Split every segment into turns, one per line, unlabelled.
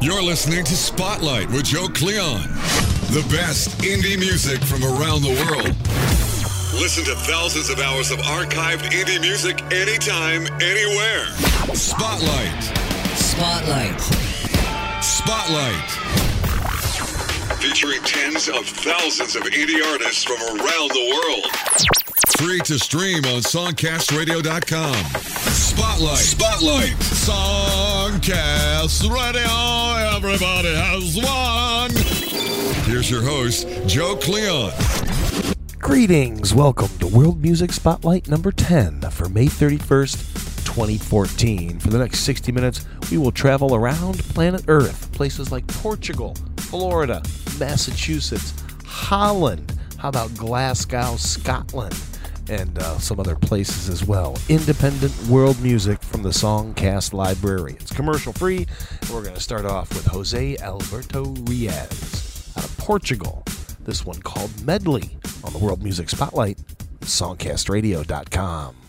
You're listening to Spotlight with Joe Cleon. The best indie music from around the world. Listen to thousands of hours of archived indie music anytime, anywhere. Spotlight.
Spotlight.
Spotlight. Featuring tens of thousands of indie artists from around the world. Free to stream on songcastradio.com. Spotlight. Spotlight. Songcast Radio. Everybody has one. Here's your host, Joe Cleon.
Greetings. Welcome to World Music Spotlight number 10 for May 31st, 2014. For the next 60 minutes, we will travel around planet Earth, places like Portugal, Florida, Massachusetts, Holland. How about Glasgow, Scotland? And uh, some other places as well. Independent world music from the Songcast Library. It's commercial free. We're going to start off with Jose Alberto Riaz out of Portugal. This one called Medley on the World Music Spotlight, songcastradio.com.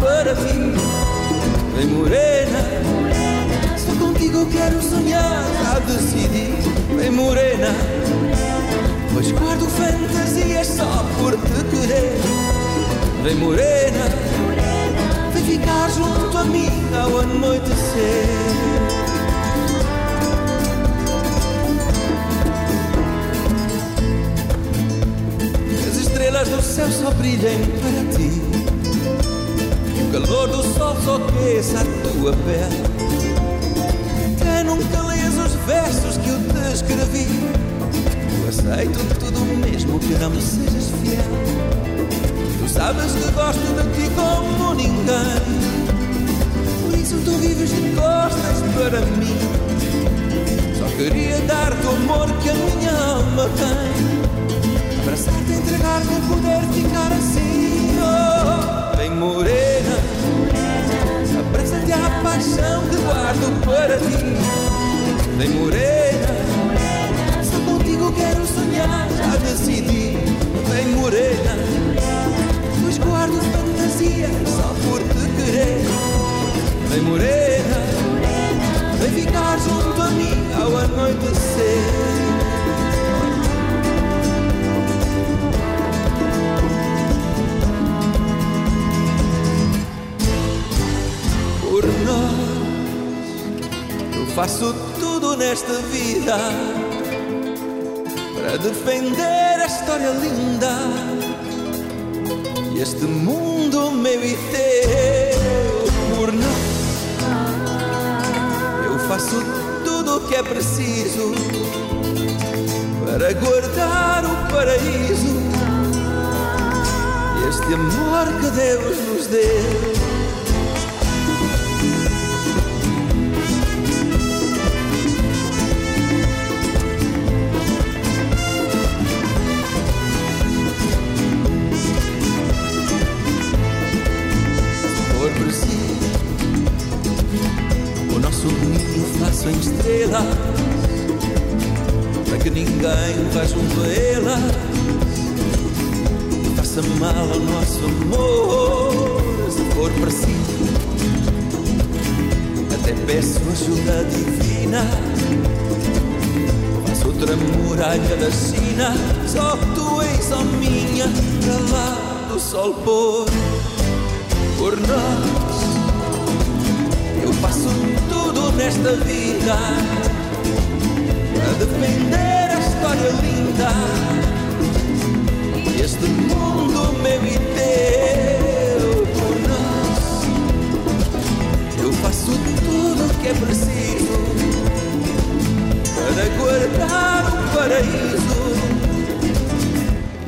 para mim. Vem morena, só contigo quero sonhar, já decidi. Vem morena, pois guardo fantasias só por te querer. Vem morena, vem ficar junto a mim ao anoitecer. Estrelas do céu só brilhem para ti. O calor do sol só aqueça a tua pele. Que nunca leias os versos que eu te escrevi. Eu aceito tudo mesmo que não me sejas fiel. Tu sabes que gosto de ti como ninguém. Por isso tu vives de costas para mim. Só queria dar-te o amor que a minha alma tem. Abraçar-te, entregar-me, poder ficar assim. Oh, bem morena, abraça-te à paixão que guardo para ti. Bem morena, só contigo quero sonhar, já decidi. Bem morena, pois guardo fantasia só por te querer. Bem morena, vem ficar junto a mim ao anoitecer. Faço tudo nesta vida para defender a história linda e este mundo meu e teu. Por nós, eu faço tudo o que é preciso para guardar o paraíso e este amor que Deus nos deu. Ninho faço em estrelas, para que ninguém vá junto a elas. Faça mal ao nosso amor, se for preciso. Até peço ajuda divina. Faço outra muralha da China, só tu és a minha, para lá do sol pôr por nós. Eu faço tudo nesta vida para defender a história linda. Este mundo meu e teu por nós. Eu faço tudo o que é preciso para guardar o paraíso.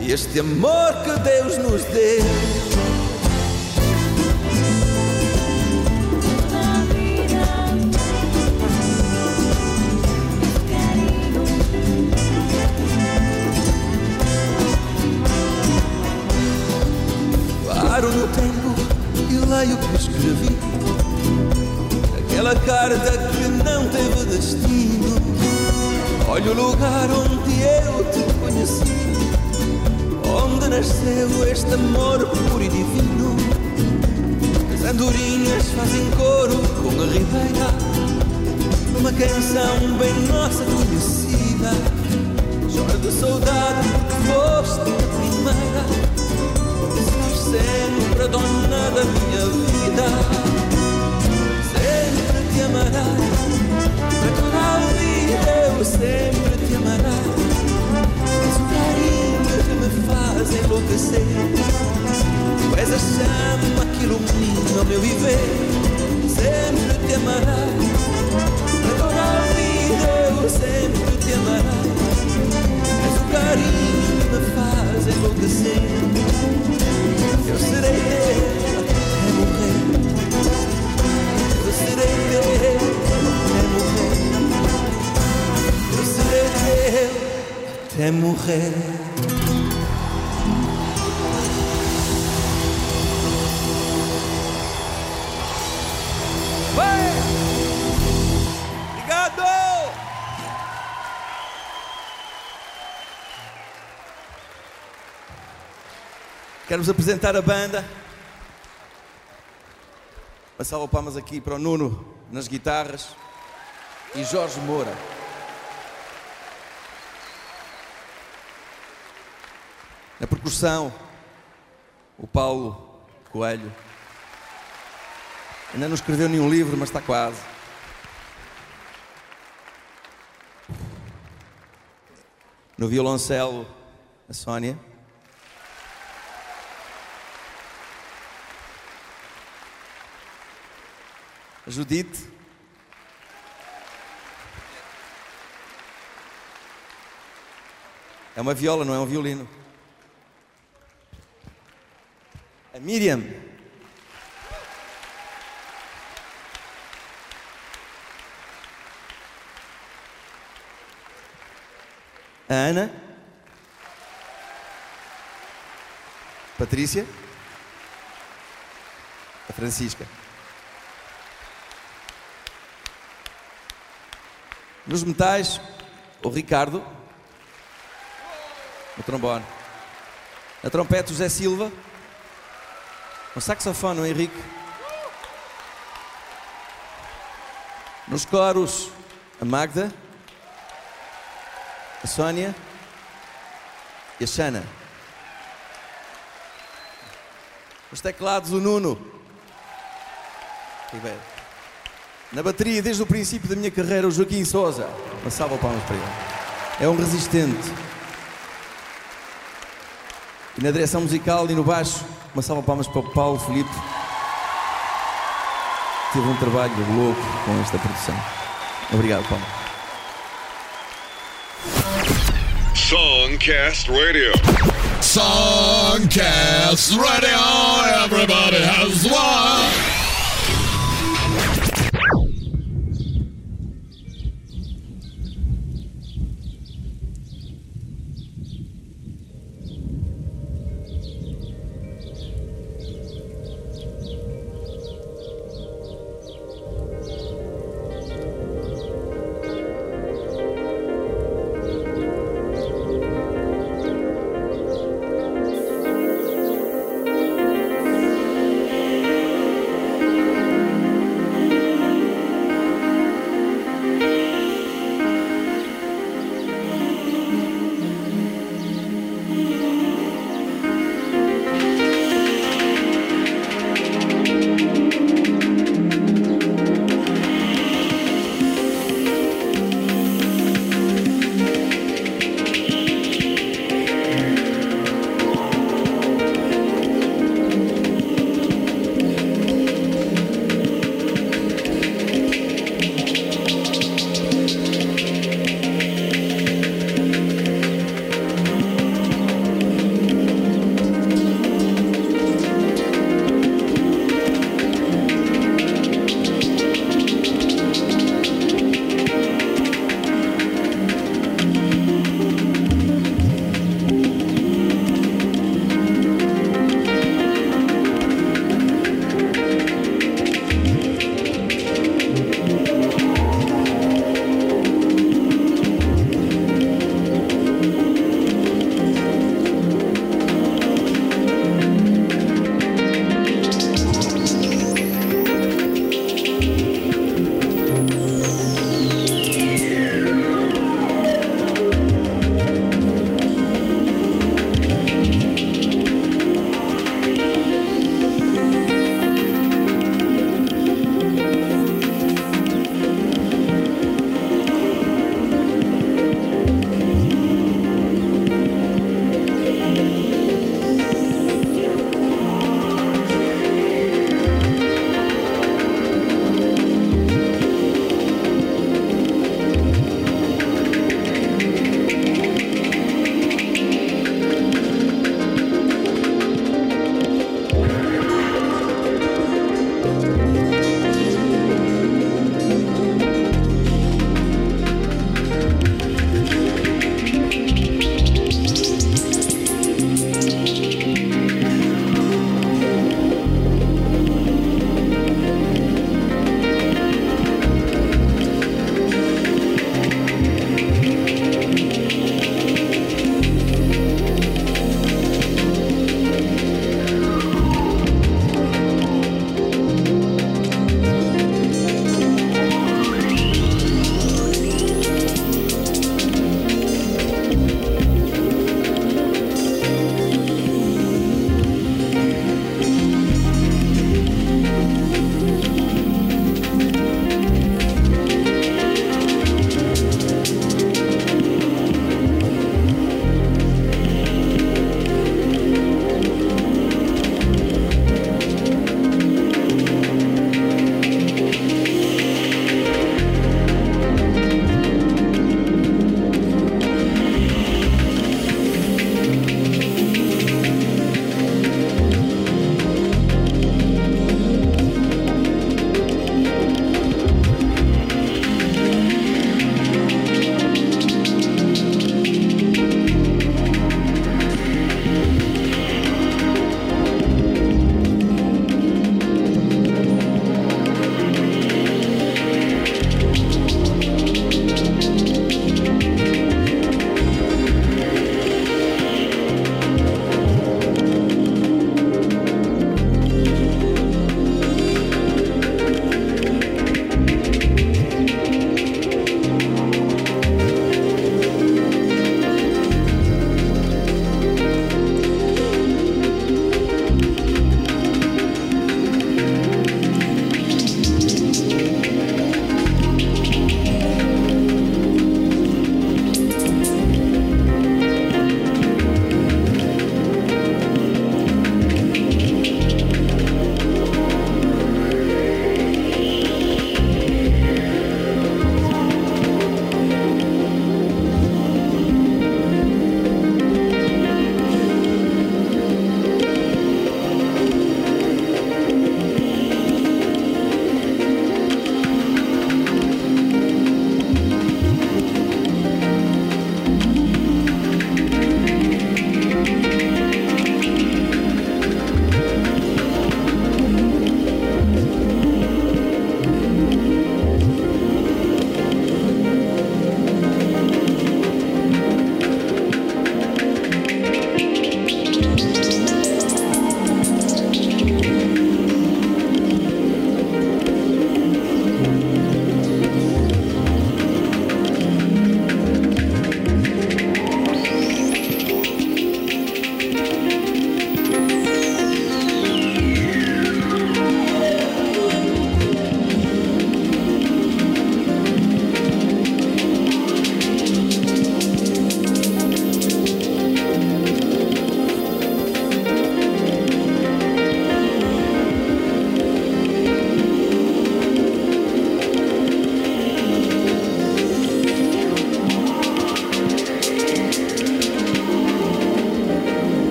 E este amor que Deus nos deu. Olha o lugar onde eu te conheci, onde nasceu este amor puro e divino. As andorinhas fazem coro com a ribeira, numa canção bem nossa conhecida. De saudade, foste a primeira, serás sempre a dona da minha vida. Sempre te amarei, para toda a eu sempre te amarei. És o carinho que me faz enlouquecer. Tu és a chama que ilumina o meu viver. Sempre te amarei. Para toda a vida eu sempre te amarei. És o carinho que me faz enlouquecer. Eu serei até morrer. Obrigado! Quero-vos apresentar a banda. De palmas aqui para o Nuno nas guitarras e Jorge Moura. Na percussão, o Paulo Coelho. Ainda não escreveu nenhum livro, mas está quase. No violoncelo, a Sónia. A Judite. É uma viola, não é um violino. A Miriam. A Ana. Patrícia. A Francisca. Nos metais, o Ricardo. No trombone. Na trompete, o José Silva. No saxofone, o Henrique. Nos coros, a Magda. A Sónia. E a Xana. Nos teclados, o Nuno. Ribeiro. Na bateria, desde o princípio da minha carreira, o Joaquim Souza. Uma salva palmas para ele. É um resistente. E na direção musical e no baixo, uma salva de palmas para o Paulo Filipe. Teve um trabalho louco com esta produção. Obrigado, Paulo.
Songcast Radio. Songcast Radio. Everybody has one.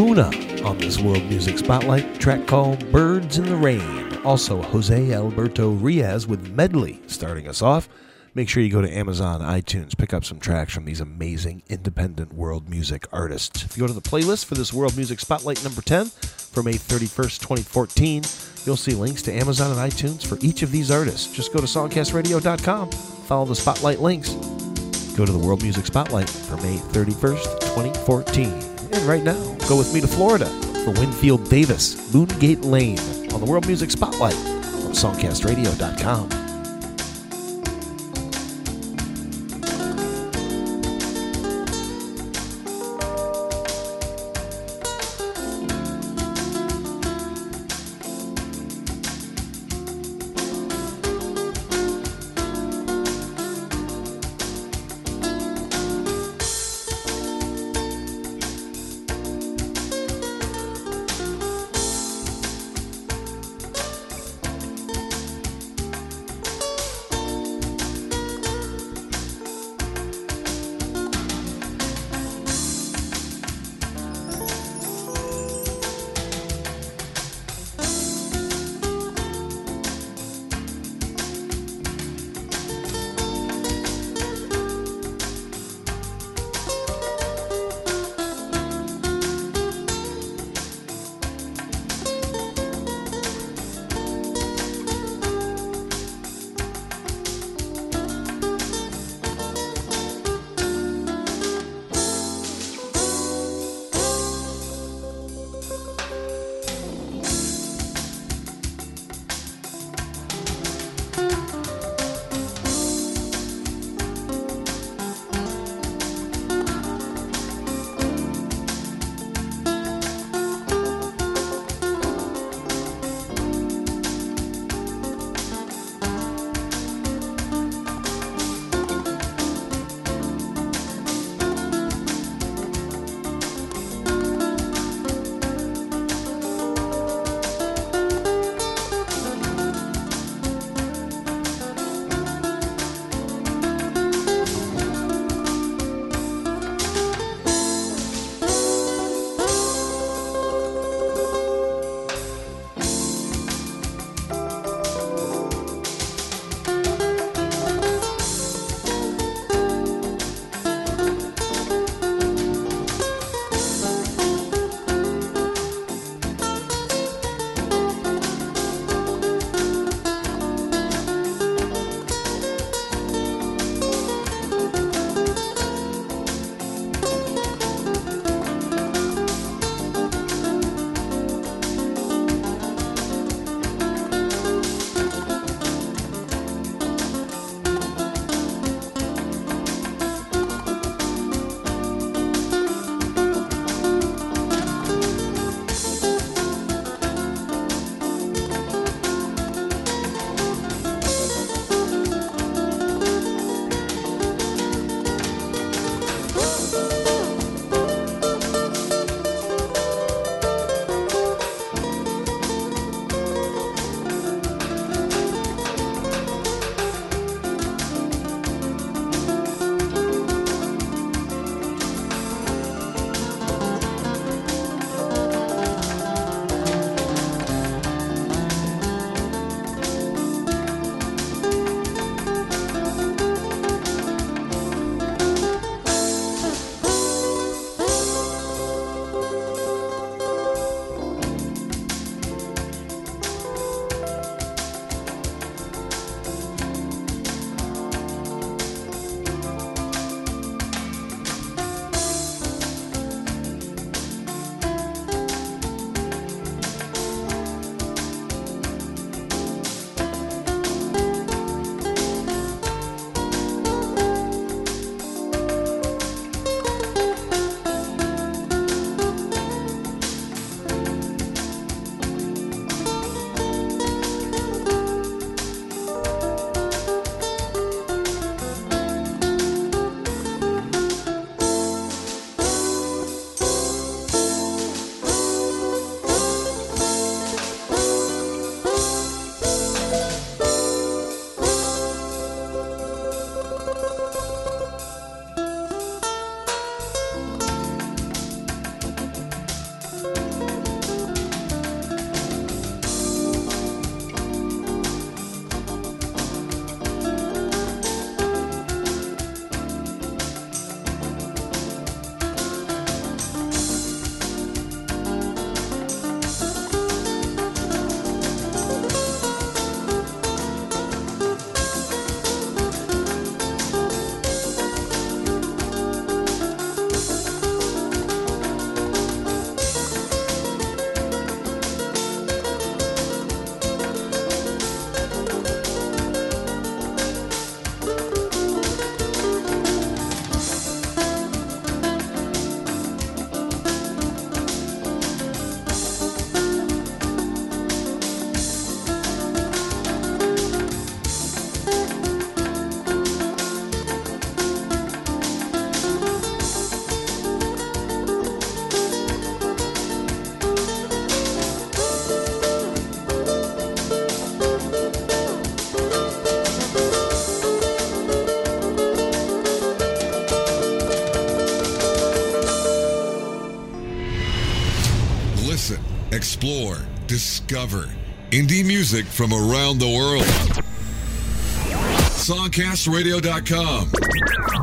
From Acuna on this World Music Spotlight, track called Birds in the Rain. Also, Jose Alberto Riaz with Medley starting us off. Make sure you go to Amazon, iTunes, pick up some tracks from these amazing independent world music artists. If you go to the playlist for this World Music Spotlight number 10 for May 31st, 2014, you'll see links to Amazon and iTunes for each of these artists. Just go to songcastradio.com, follow the Spotlight links, go to the World Music Spotlight for May 31st, 2014. And right now, go with me to Florida for Winfield Davis, Moongate Lane on the World Music Spotlight on songcastradio.com.
discover indie music from around the world. Songcastradio.com.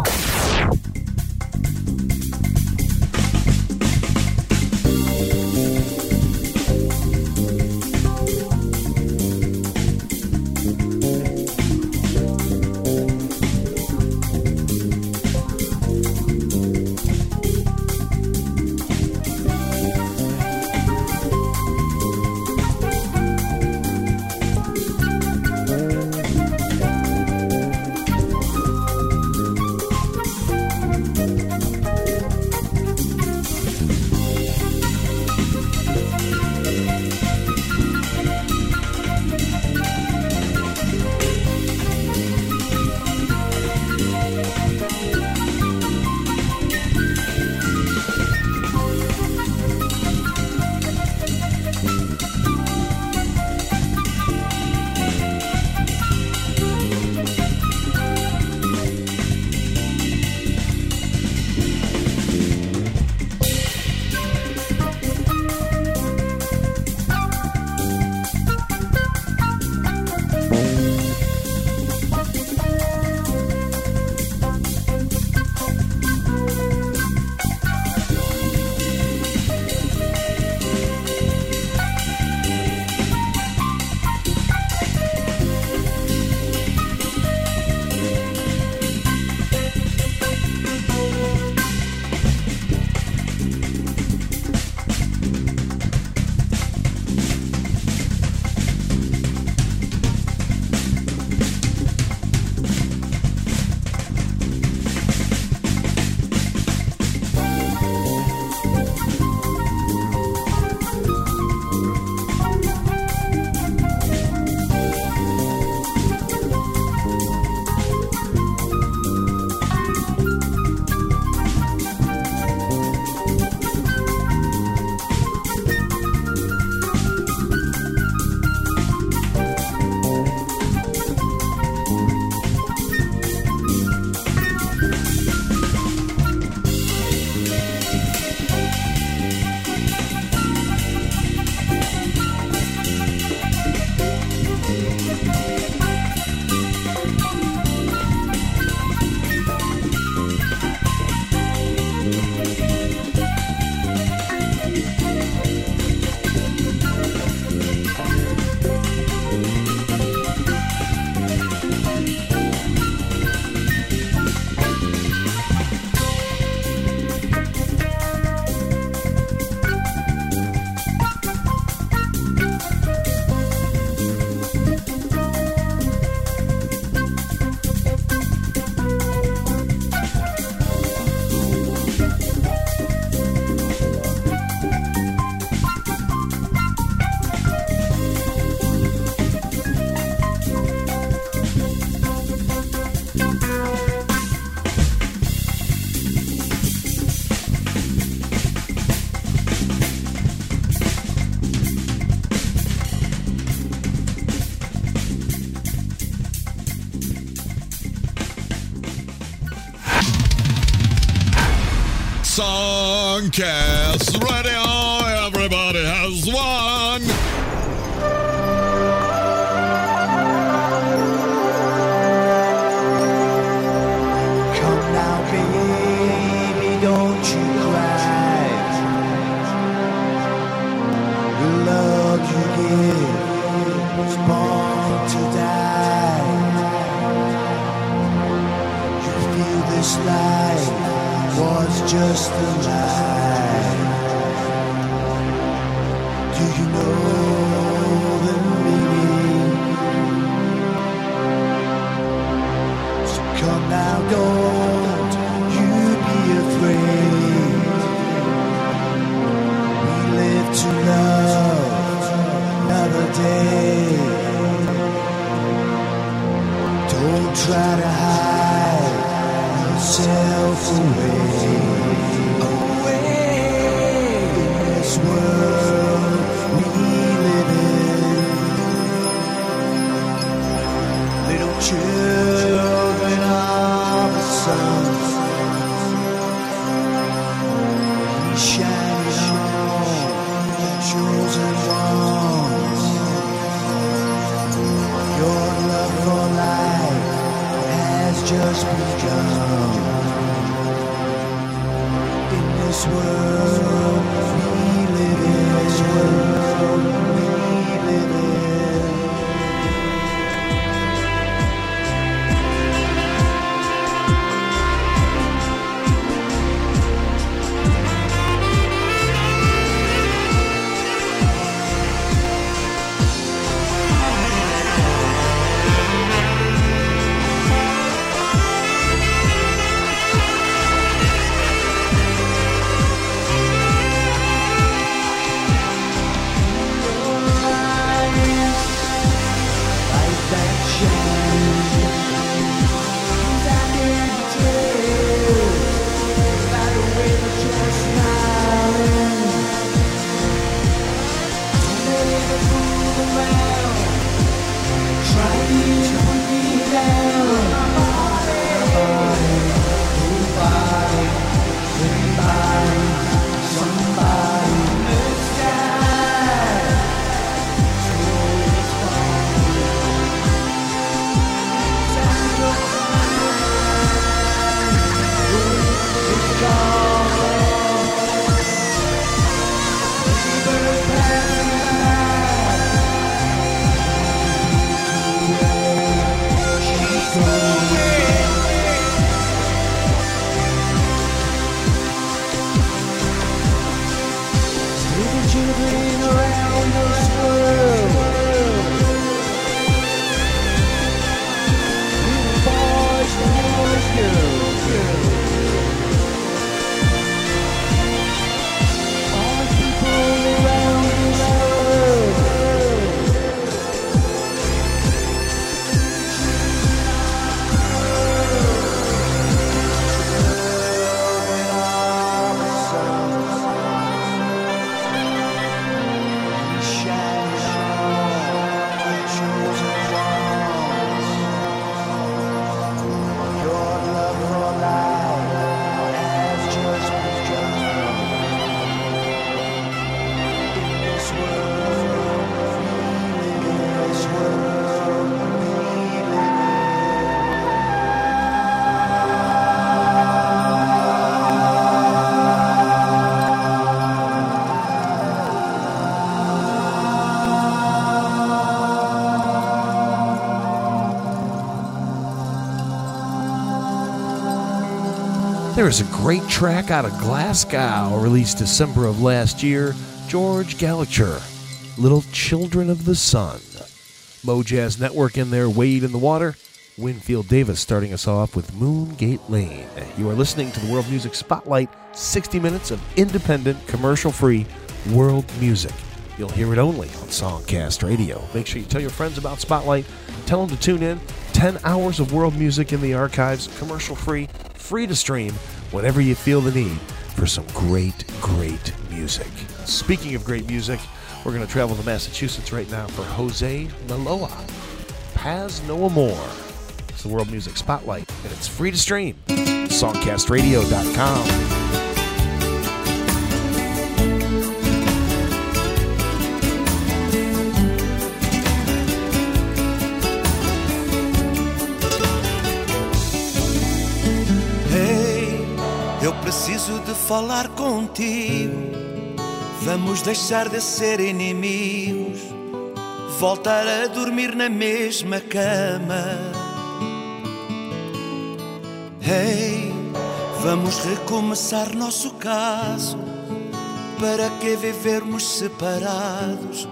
podcast. Just begun. In this world
There is a great track out of Glasgow released December of last year. George Gallagher, Little Children of the Sun. Mojazz Network in there, Wade in the Water. Winfield Davis starting us off with Moongate Lane. You are listening to the World Music Spotlight, 60 minutes of independent, commercial free world music. You'll hear it only on Songcast Radio. Make sure you tell your friends about Spotlight. Tell them to tune in. 10 hours of world music in the archives, commercial free, free to stream whenever you feel the need for some great, great music. Speaking of great music, we're going to travel to Massachusetts right now for Jose Maloa. Paz No Amor. It's the World Music Spotlight, and it's free to stream. Songcastradio.com.
de falar contigo. Vamos deixar de ser inimigos, voltar a dormir na mesma cama. Ei, vamos recomeçar nosso caso. Para que vivermos separados?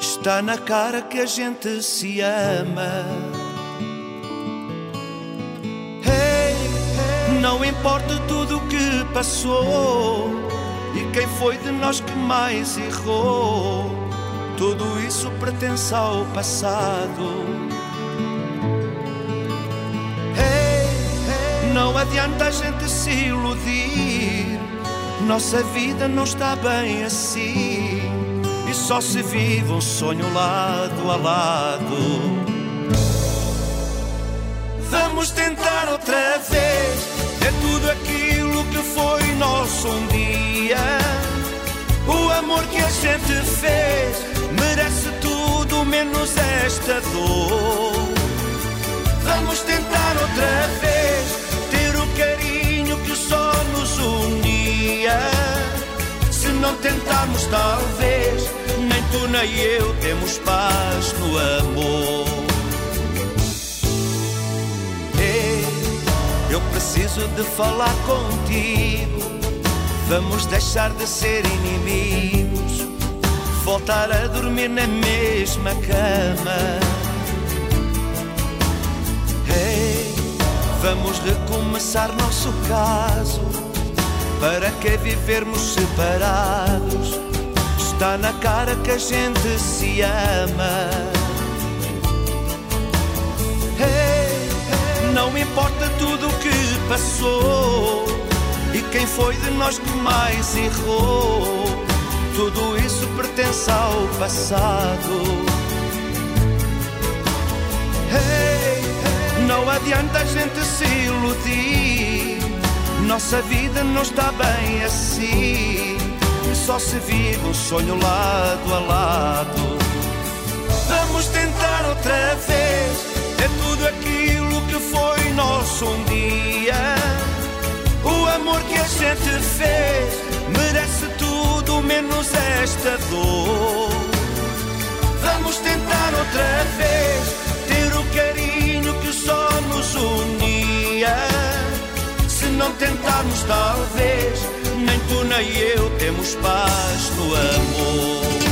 Está na cara que a gente se ama. Não importa tudo o que passou e quem foi de nós que mais errou. Tudo isso pertence ao passado. Não adianta a gente se iludir. Nossa vida não está bem assim. E só se vive um sonho lado a lado. Vamos tentar outra vez é tudo aquilo que foi nosso um dia. O amor que a gente fez merece tudo menos esta dor. Vamos tentar outra vez ter o carinho que só nos unia. Se não tentarmos, talvez nem tu nem eu temos paz no amor. Eu preciso de falar contigo. Vamos deixar de ser inimigos, voltar a dormir na mesma cama. Ei, vamos recomeçar nosso caso. Para que vivermos separados? Está na cara que a gente se ama. Não importa tudo o que passou e quem foi de nós que mais errou. Tudo isso pertence ao passado. Hey, não adianta a gente se iludir. Nossa vida não está bem assim. Só se vive um sonho lado a lado. Vamos tentar outra vez. É tudo aquilo que foi nosso um dia. O amor que a gente fez merece tudo menos esta dor. Vamos tentar outra vez ter o carinho que só nos unia. Se não tentarmos, talvez nem tu nem eu temos paz no amor.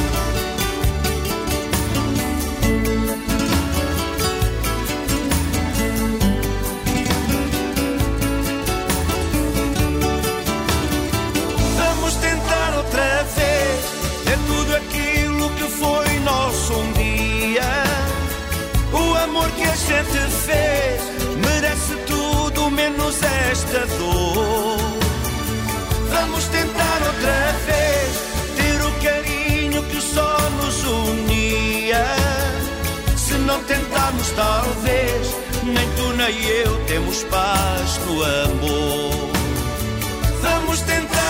Foi nosso um dia. O amor que a gente fez merece tudo menos esta dor. Vamos tentar outra vez ter o carinho que só nos unia. Se não tentarmos, talvez nem tu nem eu temos paz no amor. Vamos tentar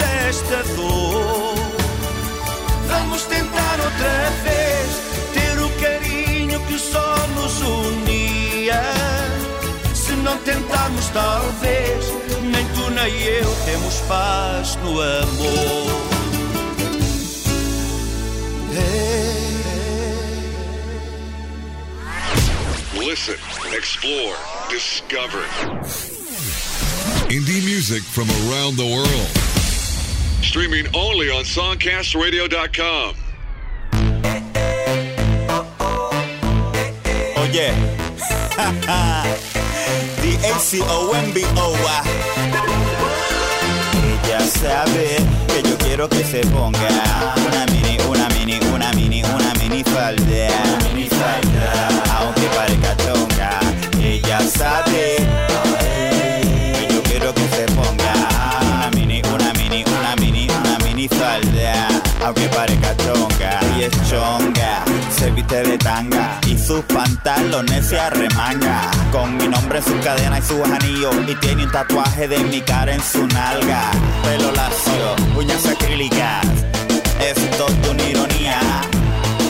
esta dor. Vamos tentar outra vez ter o carinho que só nos unia. Se não tentarmos, talvez nem tu nem eu temos paz no amor.
Listen, explore, discover. Indie music from around the world. Streaming only on SongcastRadio.com.
Oye, D-A-C-O-M-B-O Ella sabe que yo quiero que se ponga una mini, una mini, una mini, una mini falda, mini falda, aunque parezca chonga. Ella sabe viste de tanga y sus pantalones se arremanga. Con mi nombre en su cadena y sus anillos y tiene un tatuaje de mi cara en su nalga. Pelo lacio, uñas acrílicas, es una ironía.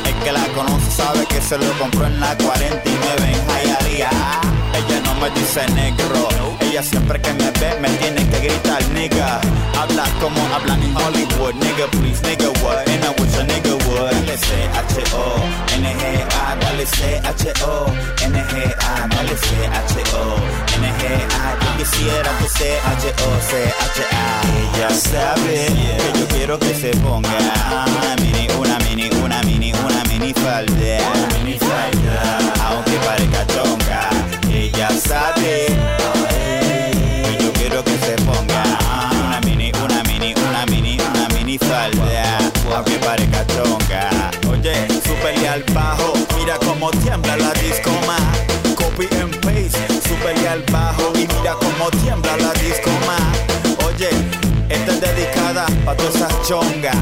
El que la conoce sabe que se lo compró en la 49 en Hialeah. Ella no me dice negro, ella siempre que me ve me tiene que gritar nigga. Habla como hablan en Hollywood, nigga please, nigga what, and I wish a nigga would. Dale C-H-O, N-G-A, dale C-H-O, N-G-A, dale C-H-O, N-G-A. Yo quisiera que C-H-O, C-H-A. Ella sabe que yo quiero que se ponga una mini, una mini, una mini, una mini falda, aunque parezca chonga. Ella sabe que yo quiero que se ponga una mini, una mini, una mini, una mini falda, aunque parezca chonga. Oye, y al bajo, mira cómo tiembla la discoma. Copy and paste, y al bajo y mira cómo tiembla la discoma. Oye, esta es dedicada pa' todas esas chongas.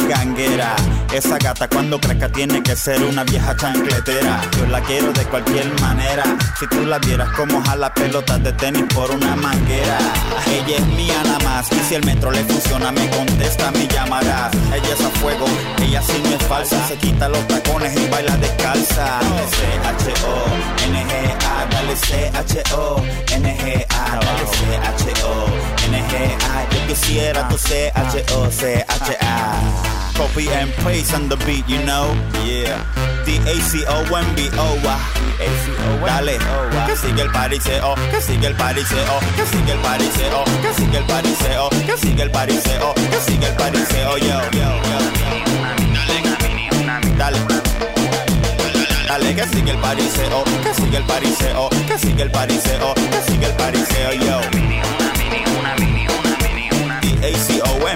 Ganguera. Esa gata cuando crezca tiene que ser una vieja chancletera. Yo la quiero de cualquier manera. Si tú la vieras como jala pelotas de tenis por una manguera. Ella es mía nada más. Y si el metro le funciona, me contesta, me llamará. Ella es a fuego, ella sí no es falsa. Se quita los tacones y baila descalza. C-H-O-N-G-A, dale C-H-O-N-G-A, dale C-H-O-N-G-A. Yo quisiera tu C-H-O-C-H-A. Copy and paste on the beat, you know? Yeah. D-A-C-O-N-B-O, Dale, que sigue el pariseo, que sigue el pariseo, que sigue el pariseo, que sigue el pariseo, que sigue el pariseo, que sigue el pariseo, yo, yo, yo. Dale. Dale que sigue el pariseo, que sigue el pariseo, que sigue el pariseo, que sigue el pariseo, yo. D-A-C-O-M-B-O,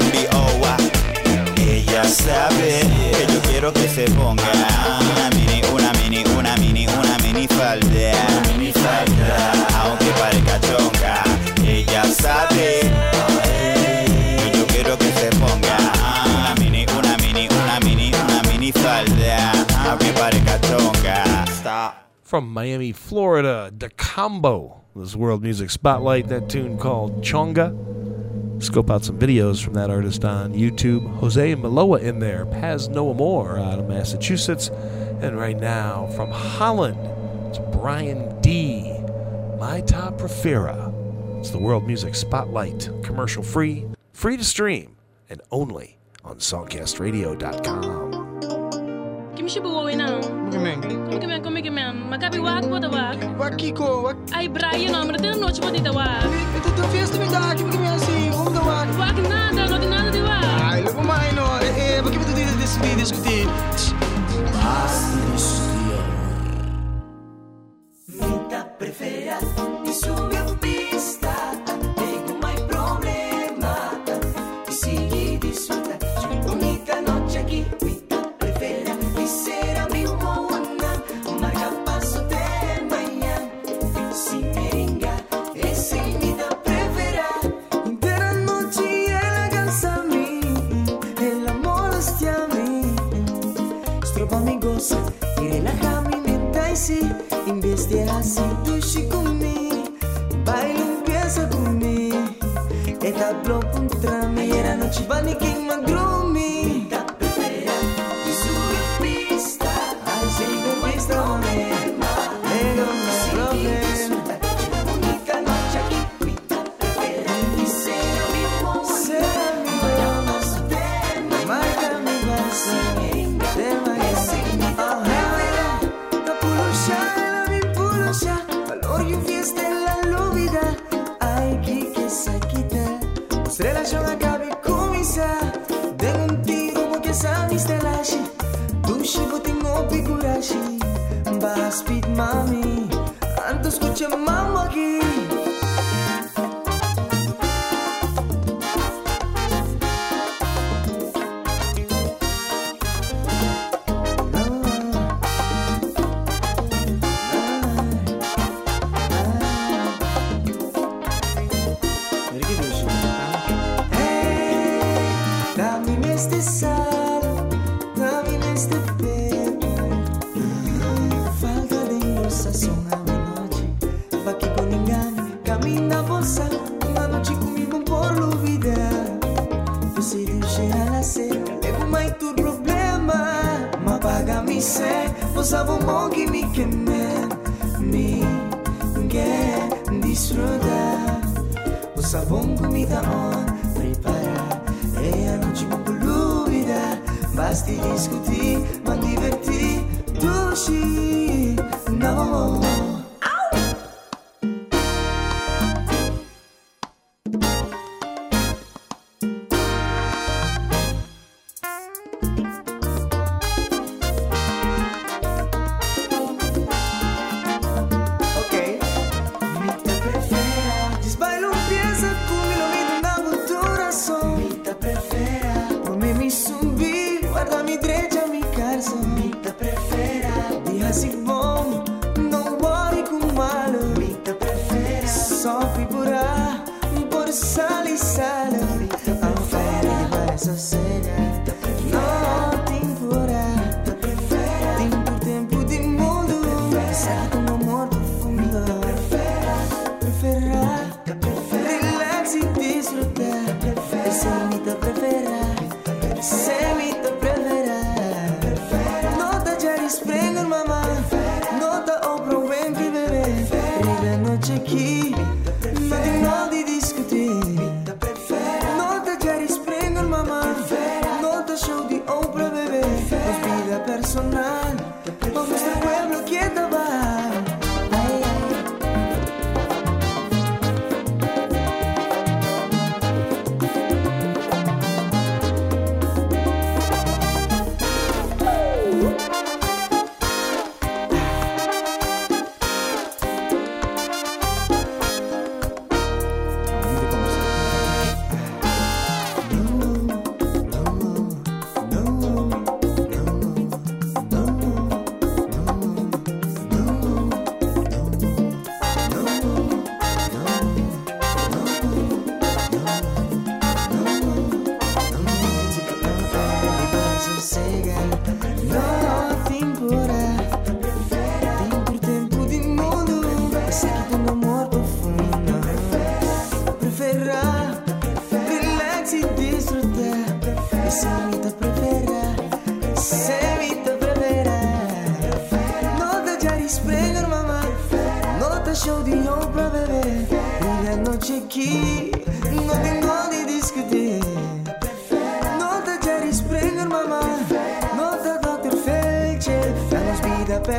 Ella sabe que yo quiero que se ponga una mini, una mini, una mini, una mini falda, mini falda, aunque parezca chonga. Ella sabe que yo quiero que se ponga una mini, una mini, una mini, una mini falda, aunque parezca chonga. Stop.
From Miami, Florida, the combo. This World Music Spotlight, that tune called Chonga. Scope out some videos from that artist on YouTube. Jose Maloa in there, Paz No More out of Massachusetts. And right now from Holland, it's Brian D. My Top Prefera. It's the World Music Spotlight, commercial free, free to stream, and only on songcastradio.com.
Kim shi bu wowe now.
Mwen
Kom ik men, kom ik men. Magabi wak wat wak.
Wak Kiko,
Ay Brian, no, maar dat is nooit wat dit wak.
Ito to fiesta mi da, kibi kimi asi, om da wak
Wak nada, no di nada di wak.
Ay, lupa mai no, eh, eh, bakit ito dito discutir, discutir
Minha prefera e subiu sí En vez de así dushi conmigo Baila empieza conmigo Esta blow contra mí Era noche va ni quien me grumi Minha prefera E sube pista. Ai, sigo pista. problema Pero stelași Tu și butingo picurași Ba spit mami Antos cu ce mamă ghii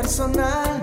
personal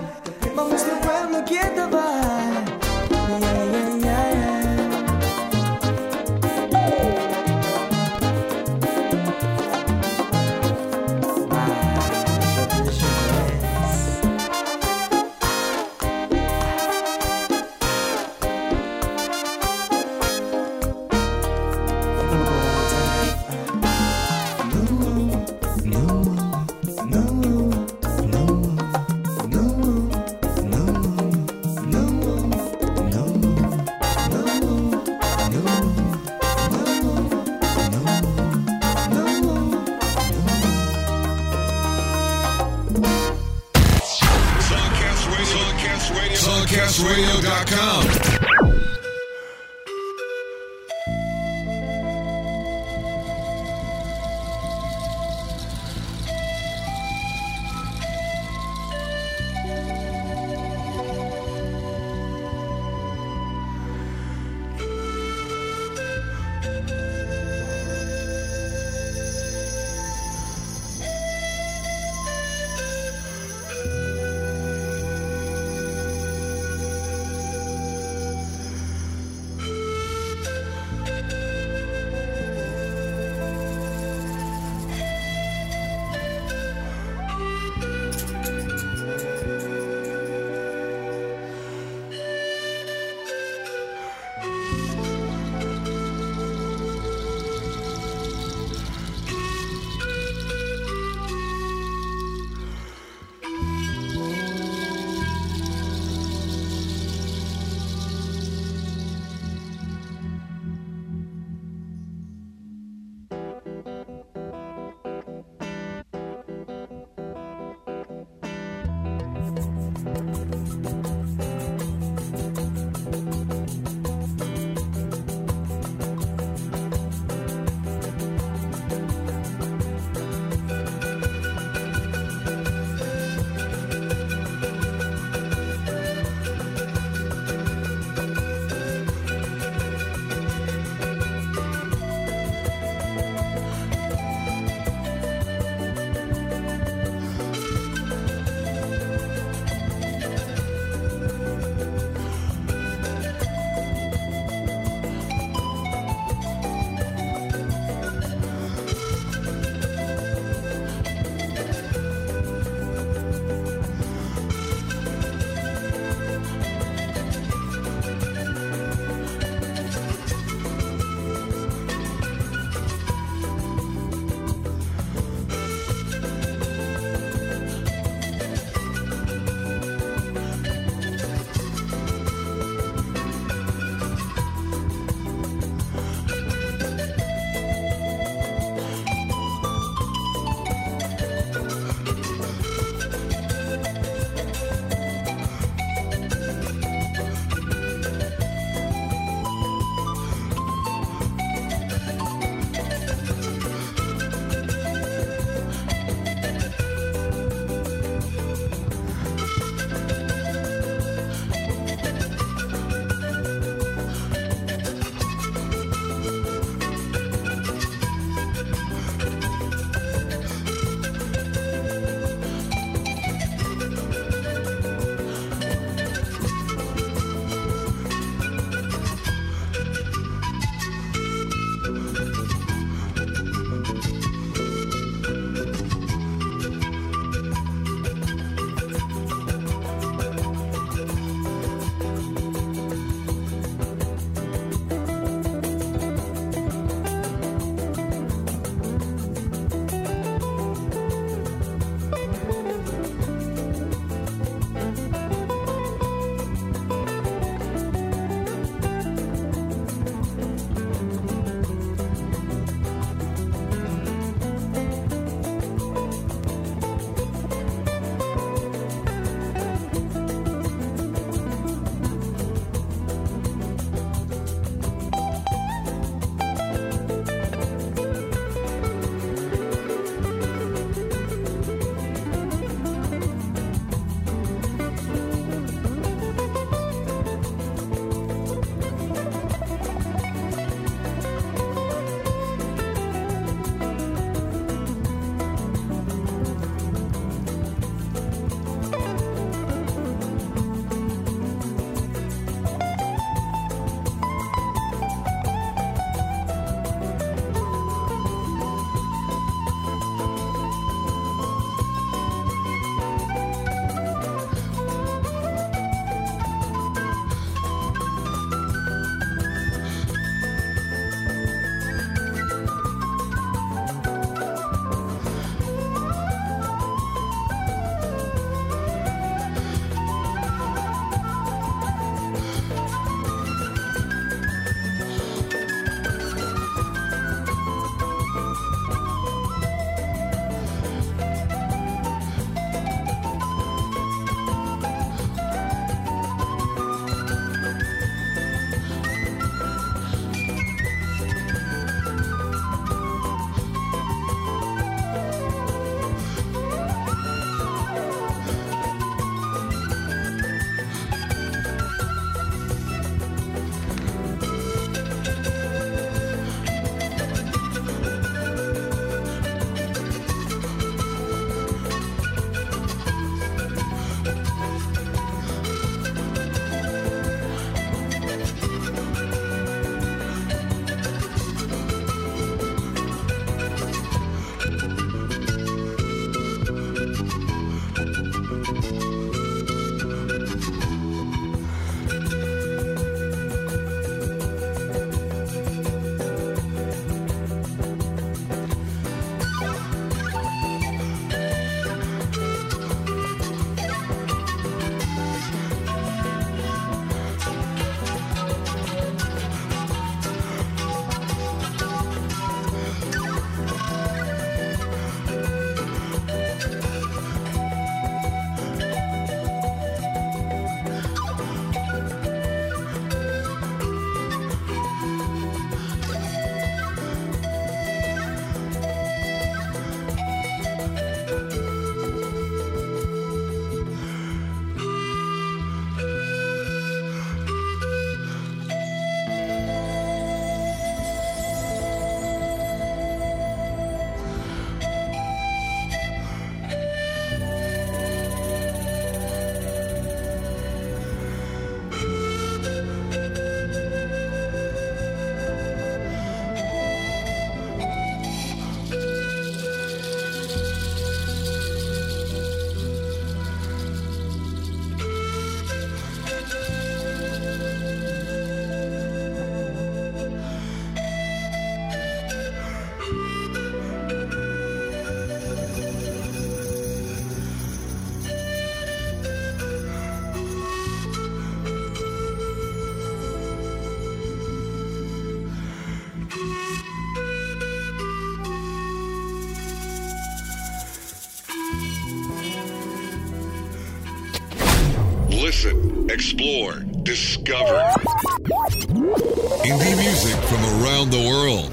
around the world.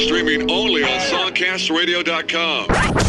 Streaming only on SongcastRadio.com.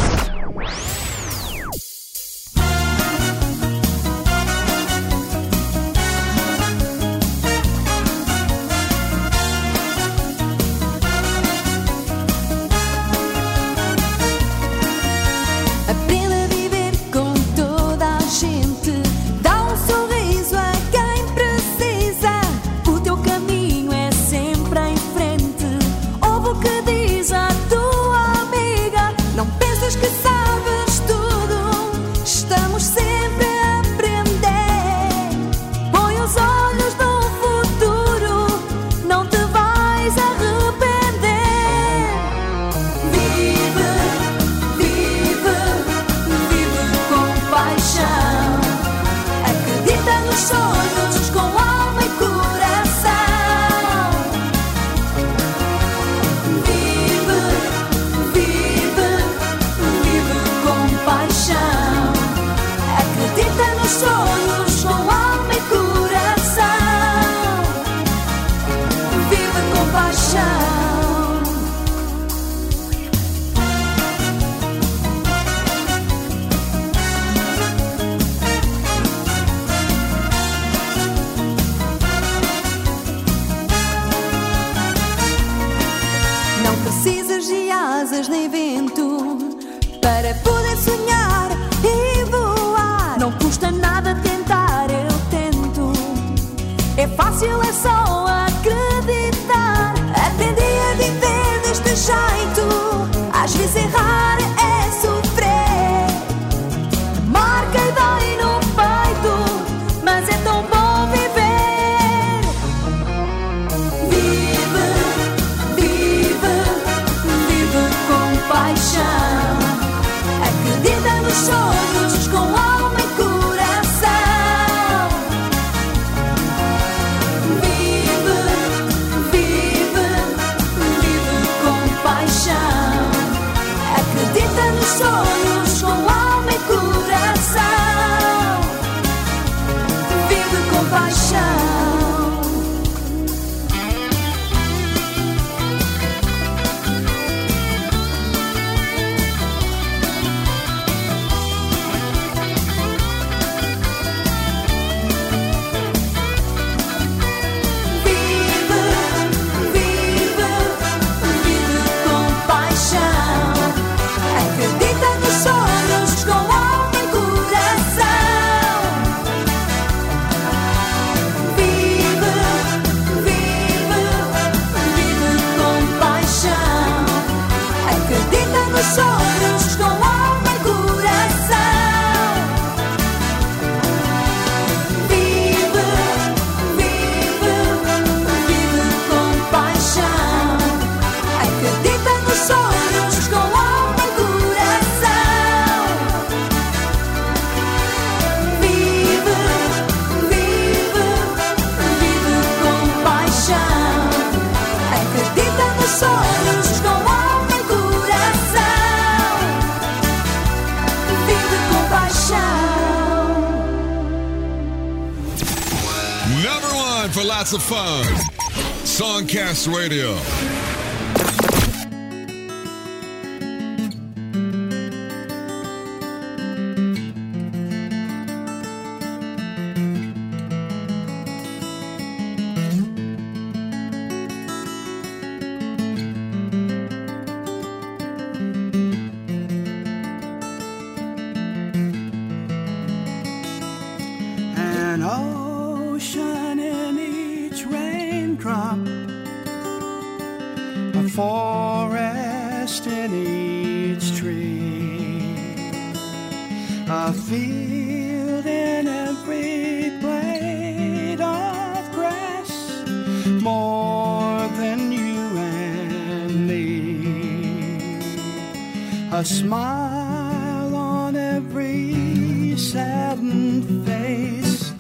a
smile on every saddened face,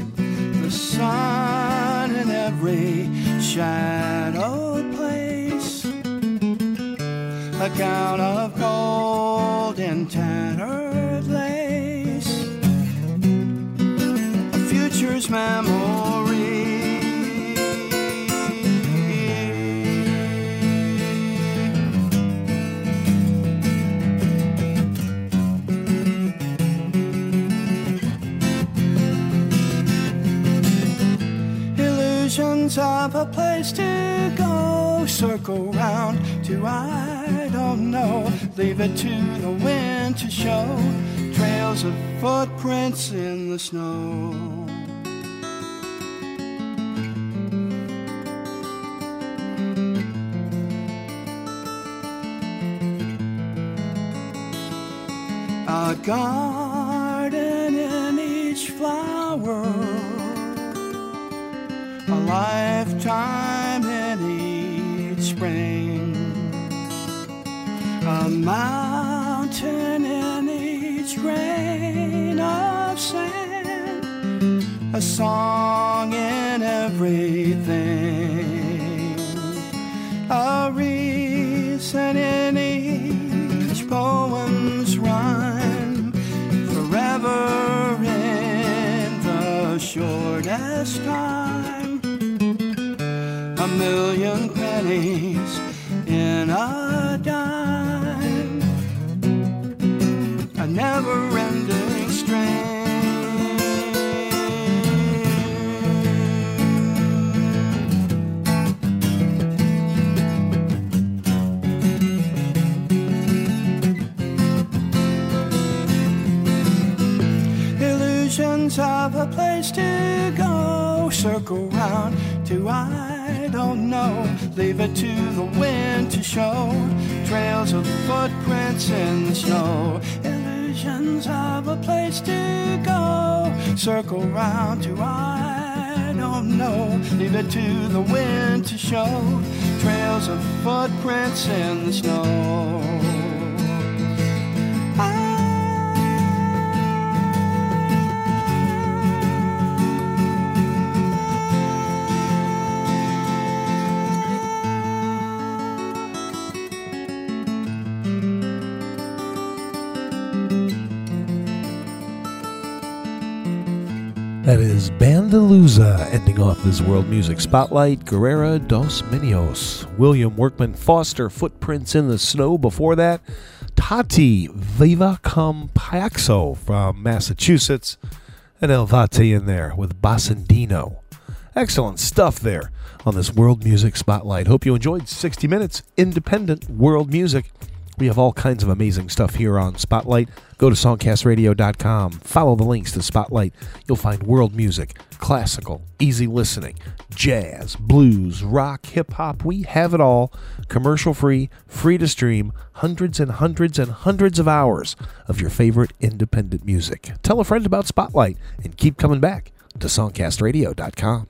the sun in every shadowed place, a count of gold.
Place to go, circle round to I don't know. Leave it to the wind to show trails of footprints in the snow. A mountain in each grain of sand, a song in everything, a reason in each poem's rhyme, forever in the shortest time, a million pennies Illusions of a place to go, circle round to I don't know. Leave it to the wind to show trails of footprints in the snow. Illusions of a place to go, circle round to I don't know. Leave it to the wind to show trails of footprints in the snow.
Is Bandaluza ending off this World Music Spotlight. Guerrera dos Minios. William Workman Foster, Footprints in the Snow. Before that, Tati Viva Cum from Massachusetts. And El Vate in there with Bassandino. Excellent stuff there on this World Music Spotlight. Hope you enjoyed 60 Minutes Independent World Music. We have all kinds of amazing stuff here on Spotlight. Go to songcastradio.com. Follow the links to Spotlight. You'll find world music, classical, easy listening, jazz, blues, rock, hip hop. We have it all. Commercial free, free to stream, hundreds and hundreds and hundreds of hours of your favorite independent music. Tell a friend about Spotlight and keep coming back to songcastradio.com.